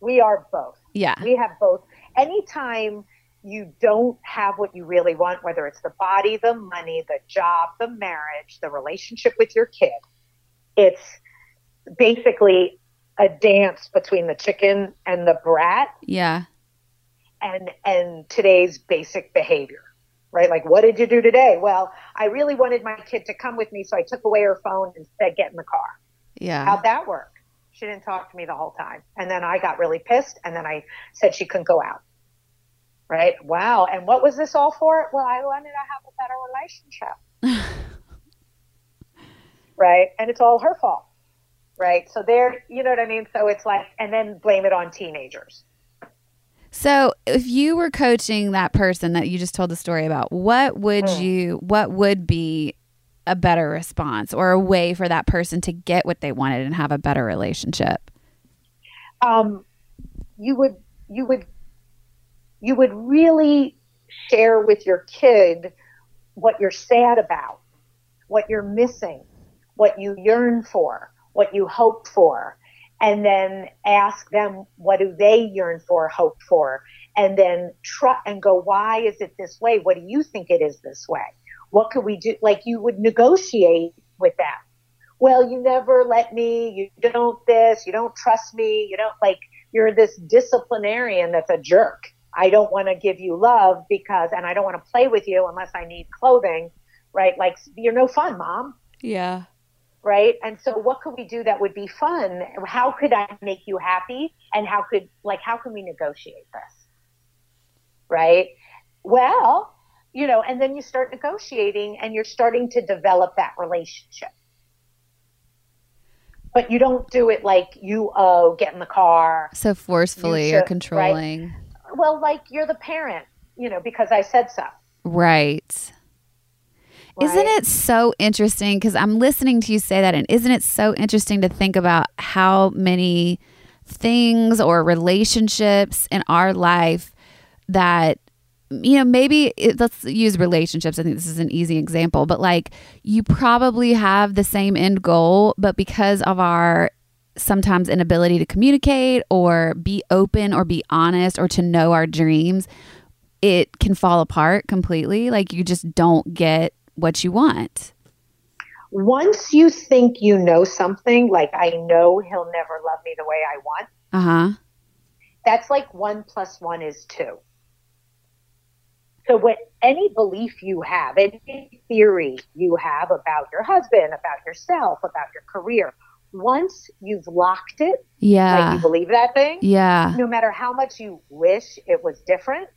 We are both.
Yeah.
We have both. Anytime you don't have what you really want, whether it's the body, the money, the job, the marriage, the relationship with your kid, it's basically a dance between the chicken and the brat
Yeah.
and and today's basic behavior. Right? Like what did you do today? Well, I really wanted my kid to come with me, so I took away her phone and said get in the car.
Yeah.
How'd that work? She didn't talk to me the whole time. And then I got really pissed and then I said she couldn't go out. Right? Wow. And what was this all for? Well, I wanted to have a better relationship. right? And it's all her fault. Right? So there, you know what I mean? So it's like, and then blame it on teenagers.
So, if you were coaching that person that you just told the story about, what would
Hmm.
you what would be a better response or a way for that person to get what they wanted and have a better relationship?
um, you would you would you would really share with your kid what you're sad about, what you're missing, what you yearn for, what you hope for, and then ask them what do they yearn for, hope for, and then try and go, why is it this way? What do you think it is this way? What could we do? Like you would negotiate with them well, you never let me, you don't this, you don't trust me, you don't like, you're this disciplinarian that's a jerk. I don't want to give you love because, and I don't want to play with you unless I need clothing, right? Like, you're no fun, mom,
Yeah.
Right? And so, what could we do that would be fun? How could I make you happy? And how could, like, how can we negotiate this? Right? Well, you know, and then you start negotiating and you're starting to develop that relationship but you don't do it like you oh, get in the car.
So forcefully or controlling.
Well, like you're the parent, you know, because I said so.
Right. Isn't it so interesting? Because I'm listening to you say that, and isn't it so interesting to think about how many things or relationships in our life that you know, maybe it, let's use relationships. I think this is an easy example, but like you probably have the same end goal, but because of our sometimes inability to communicate or be open or be honest or to know our dreams, it can fall apart completely. Like you just don't get what you want.
Once you think you know something, like I know he'll never love me the way I want,
Uh huh.
that's like one plus one is two. So, what any belief you have, any theory you have about your husband, about yourself, about your career, once you've locked it, like
Yeah.
you believe that thing,
Yeah.
no matter how much you wish it was different,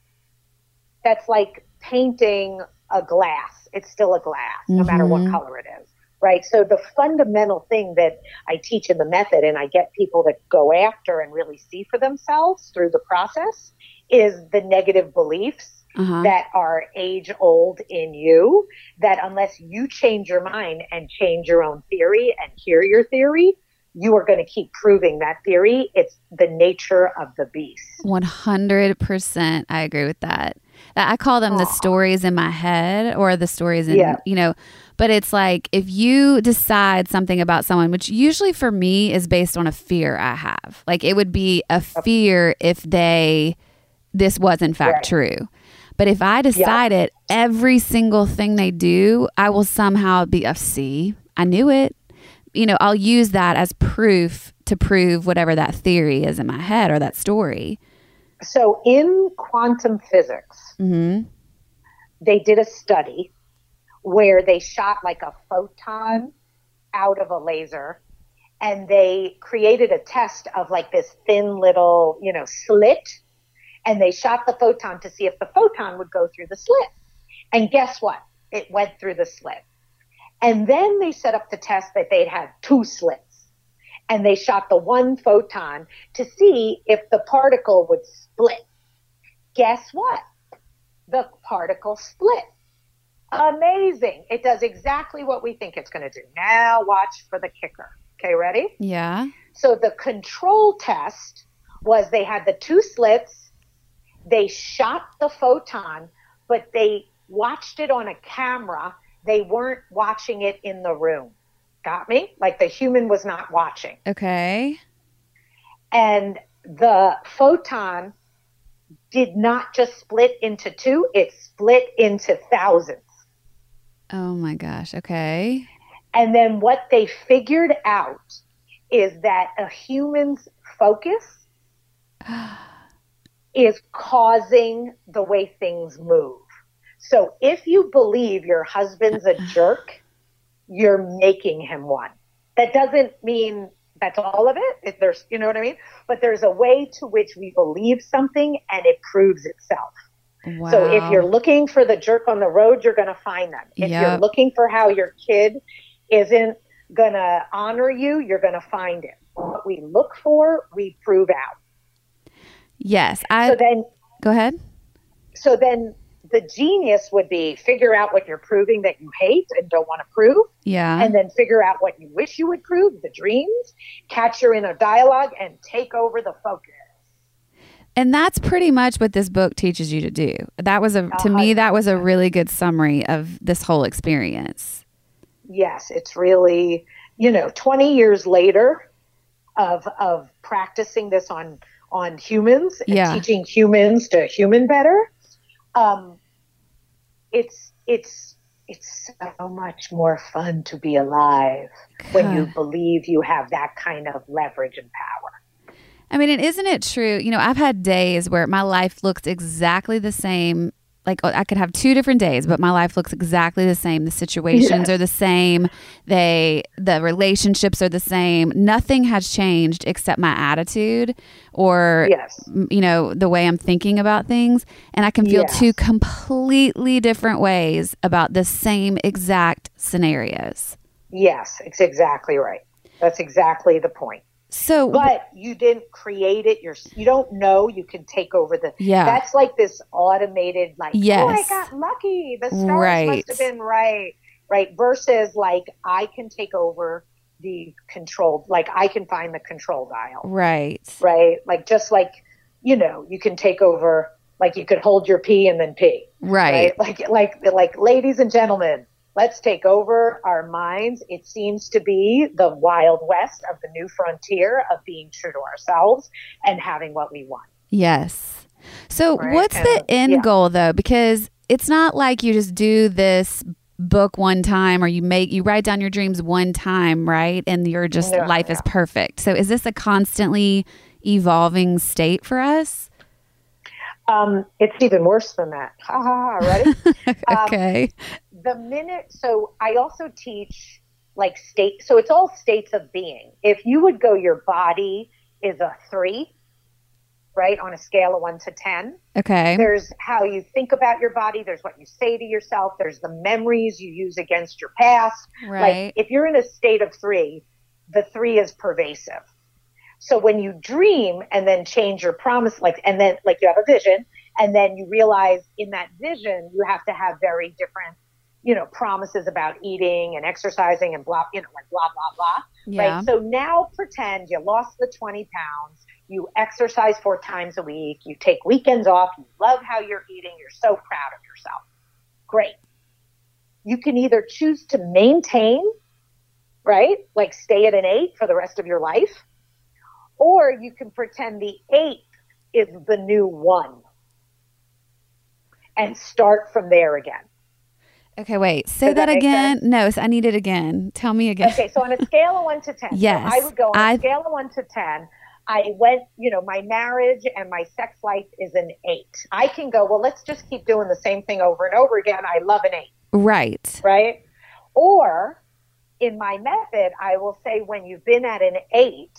that's like painting a glass. It's still a glass, no matter what
Mhm.
color it is. Right. So the fundamental thing that I teach in the method and I get people to go after and really see for themselves through the process is the negative beliefs
Uh-huh.
that are age old in you that unless you change your mind and change your own theory and hear your theory, you are going to keep proving that theory. It's the nature of the beast.
100% I agree with that. That I call them the stories in my head or the stories in,
Yeah.
you know, but it's like if you decide something about someone, which usually for me is based on a fear I have. Like it would be a fear if they this was in fact
Right.
true. But if I decided every single thing they do, I will somehow be a see. I knew it. You know, I'll use that as proof to prove whatever that theory is in my head or that story.
So in quantum physics,
hmm
they did a study where they shot like a photon out of a laser and they created a test of like this thin little, you know, slit and they shot the photon to see if the photon would go through the slit. And guess what? It went through the slit. And then they set up the test that they'd have two slits. And they shot the one photon to see if the particle would split. Guess what? The particle split. Amazing. It does exactly what we think it's going to do. Now watch for the kicker. Okay, ready?
Yeah.
So the control test was they had the two slits, they shot the photon, but they watched it on a camera. They weren't watching it in the room. Got me? Like the human was not watching.
Okay.
And the photon did not just split into two, it split into thousands.
Oh my gosh. Okay.
And then what they figured out is that a human's focus is causing the way things move. So if you believe your husband's a uh-uh. jerk, you're making him one. That doesn't mean that's all of it. If there's, you know what I mean? But there's a way to which we believe something and it proves itself.
Wow.
So if you're looking for the jerk on the road, you're going to find them. If you're looking for how your kid isn't going to honor you, you're going to find it. What we look for, we prove out.
yes, I
So then,
go ahead.
so then the genius would be figure out what you're proving that you hate and don't want to prove,
Yeah.
and then figure out what you wish you would prove, the dreams, catch your inner dialogue, and take over the focus.
And that's pretty much what this book teaches you to do. That was a to me that was a really good summary of this whole experience.
yes, it's really, you know, 20 years later of of practicing this on on humans and
Yeah.
teaching humans to human better. Um, it's it's it's so much more fun to be alive when you believe you have that kind of leverage and power.
I mean, and isn't it true? You know, I've had days where my life looks exactly the same. Like oh, I could have two different days, but my life looks exactly the same. The situations are the same. They the relationships are the same. Nothing has changed except my attitude or
Yes.
you know, the way I'm thinking about things, and I can feel
Yes.
two completely different ways about the same exact scenarios.
Yes, it's exactly right. That's exactly the point.
So
but you didn't create it You're, you don't know you can take over the
Yeah.
that's like this automated like oh i got lucky the stars
Right.
must have been right right versus like i can take over the control like i can find the control dial
right.
right like just like you know you can take over like you could hold your pee and then pee.
Right.
Like like like ladies and gentlemen, let's take over our minds. It seems to be the wild west of the new frontier of being true to ourselves and having what we want.
Yes. So,
Right,
what's the end
yeah.
goal though? Because it's not like you just do this book one time or you make you write down your dreams one time, right? And you're just life is perfect. So, is this a constantly evolving state for us?
Um, it's even worse than that. Ha ha ha, ready? Um,
okay.
The minute so i also teach like state so it's all states of being if you would go your body is a three right on a scale of one to ten
Okay.
there's how you think about your body there's what you say to yourself there's the memories you use against your past
Right.
like if you're in a state of three the three is pervasive so when you dream and then change your promise like and then like you have a vision and then you realize in that vision you have to have very different you know promises about eating and exercising and blah you know like blah blah blah.
Yeah.
right so now pretend you lost the 20 pounds you exercise four times a week you take weekends off you love how you're eating you're so proud of yourself. Great. You can either choose to maintain right like stay at an eight for the rest of your life or you can pretend the eight is the new one and start from there again
Okay, wait. Say
Does
that,
that
again. No, I need it again. Tell me again.
Okay, so on a scale of one to ten, so
Yes,
I would go on
I-
a scale of one to ten. I went, you know, my marriage and my sex life is an eight. I can go, well, let's just keep doing the same thing over and over again. I love an eight,
Right.
right? Or in my method, I will say when you've been at an eight,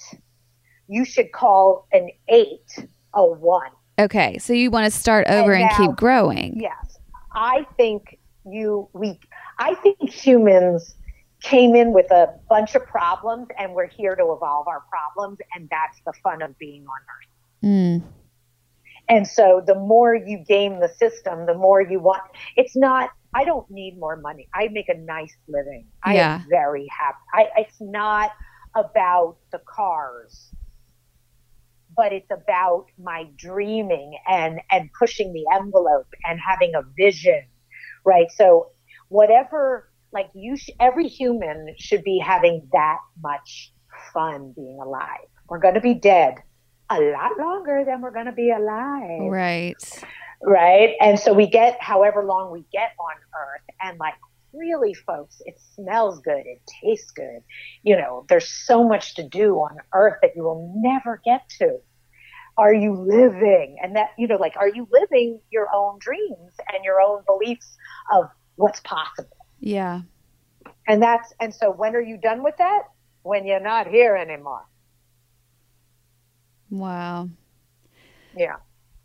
you should call an eight a one.
Okay. So you want to start over and,
now-
keep growing.
Yes. I think you we I think humans came in with a bunch of problems and we're here to evolve our problems and that's the fun of being on earth.
Mm.
And so the more you game the system, the more you want it's not I don't need more money. I make a nice living. I
Yeah.
am very happy. I, it's not about the cars, but it's about my dreaming and and pushing the envelope and having a vision, right? So whatever, like you, sh- every human should be having that much fun being alive. We're going to be dead a lot longer than we're going to be alive
Right.
right? And so we get however long we get on Earth, and like really, folks, it smells good, it tastes good. You know, there's so much to do on Earth that you will never get to. Are you living? And that, you know, like, are you living your own dreams and your own beliefs of what's possible?
Yeah.
And that's, and so when are you done with that? When you're not here anymore.
Wow.
Yeah.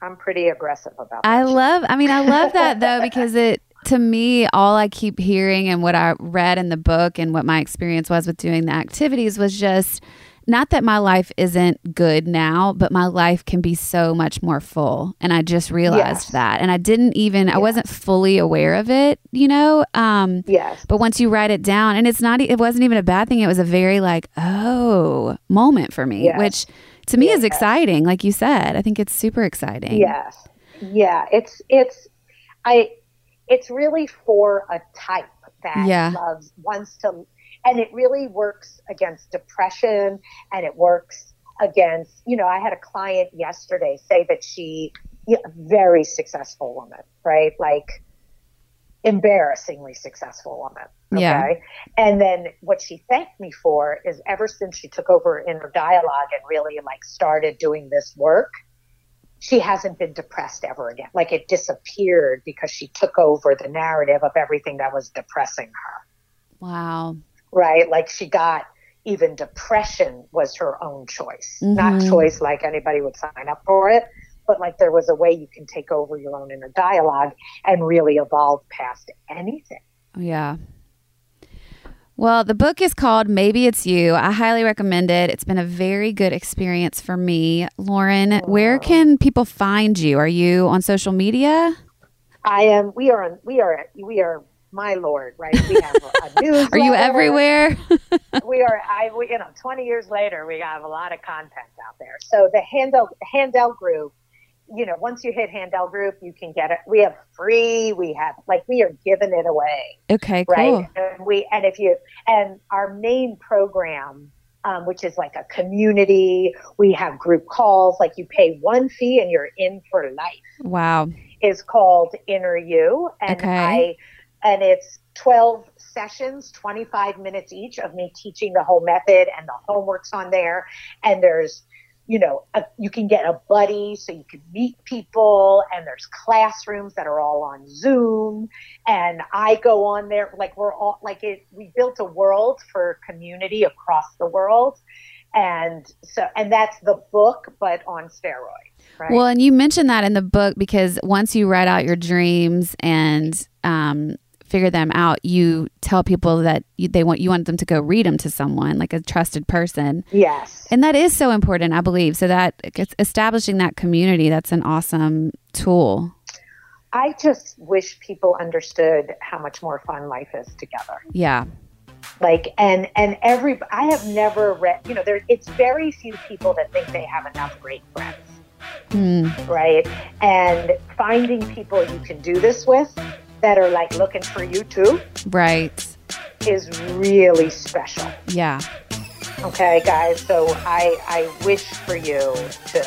I'm pretty aggressive about that.
I love I mean I love that though because it to me all I keep hearing and what I read in the book and what my experience was with doing the activities was just not that my life isn't good now, but my life can be so much more full. And I just realized
Yes.
that. And I didn't even I wasn't fully aware of it, you know? Um
yes.
but once you write it down and it's not it wasn't even a bad thing, it was a very like, oh, moment for me,
Yes.
which to me is exciting, like you said. I think it's super exciting.
Yes. Yeah. It's it's I it's really for a type that
Yeah.
loves wants to and it really works against depression and it works against you know, I had a client yesterday say that she yeah, very successful woman, right? Like embarrassingly successful woman. Okay.
Yeah.
And then what she thanked me for is ever since she took over inner dialogue and really like started doing this work, she hasn't been depressed ever again. Like it disappeared because she took over the narrative of everything that was depressing her.
Wow.
Right? Like she got even depression was her own choice. Not
Mhm.
choice like anybody would sign up for it, but like there was a way you can take over your own inner dialogue and really evolve past anything.
Yeah. Well, the book is called Maybe It's You. I highly recommend it. It's been a very good experience for me. Lauren, where can people find you? Are you on social media?
I am. We are. on- We are. We are. My lord, right? We have a.
Are you everywhere?
we are. I. We, you know, twenty years later, we have a lot of content out there. So the Handel Handel Group you know, once you hit Handel Group, you can get it. We have free. We have like we are giving it away.
Okay,
right?
cool.
And we and if you and our main program, um, which is like a community, we have group calls. Like you pay one fee and you're in for life.
Wow.
Is called Inner You, and
Okay.
I and it's 12 sessions 25 minutes each of me teaching the whole method and the homework's on there. And there's you know a, you can get a buddy so you can meet people. And there's classrooms that are all on zoom. And i go on there like we're all like it we built a world for community across the world. And so and that's the book but on steroids right?
Well, and you mentioned that in the book because once you write out your dreams and um, figure them out, you tell people that you, they want you want them to go read them to someone like a trusted person,
yes
and that is so important, I believe. So that it's establishing that community that's an awesome tool.
i just wish people understood how much more fun life is together
Yeah,
like and and every i have never read you know there it's very few people that think they have enough great friends
Hmm.
right and finding people you can do this with that are like looking for you too
right.
is really special
Yeah,
okay guys so i i wish for you to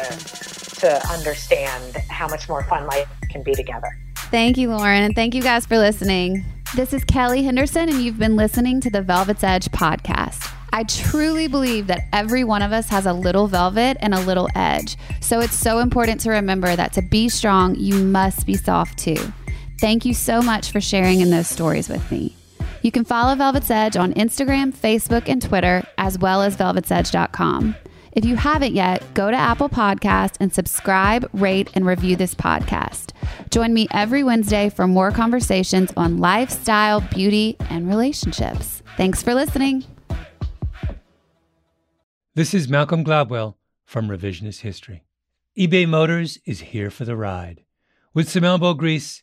to understand how much more fun life can be together
Thank you, Lauren, and thank you guys for listening. This is Kelly Henderson, and you've been listening to the Velvet's Edge podcast. I truly believe that every one of us has a little velvet and a little edge. So it's so important to remember that to be strong, you must be soft too. Thank you so much for sharing in those stories with me. You can follow Velvet's Edge on Instagram, Facebook, and Twitter, as well as velvetsedge.com. If you haven't yet, go to Apple Podcast and subscribe, rate, and review this podcast. Join me every Wednesday for more conversations on lifestyle, beauty, and relationships. Thanks for listening.
This is Malcolm Gladwell from Revisionist History. eBay Motors is here for the ride. With some elbow grease,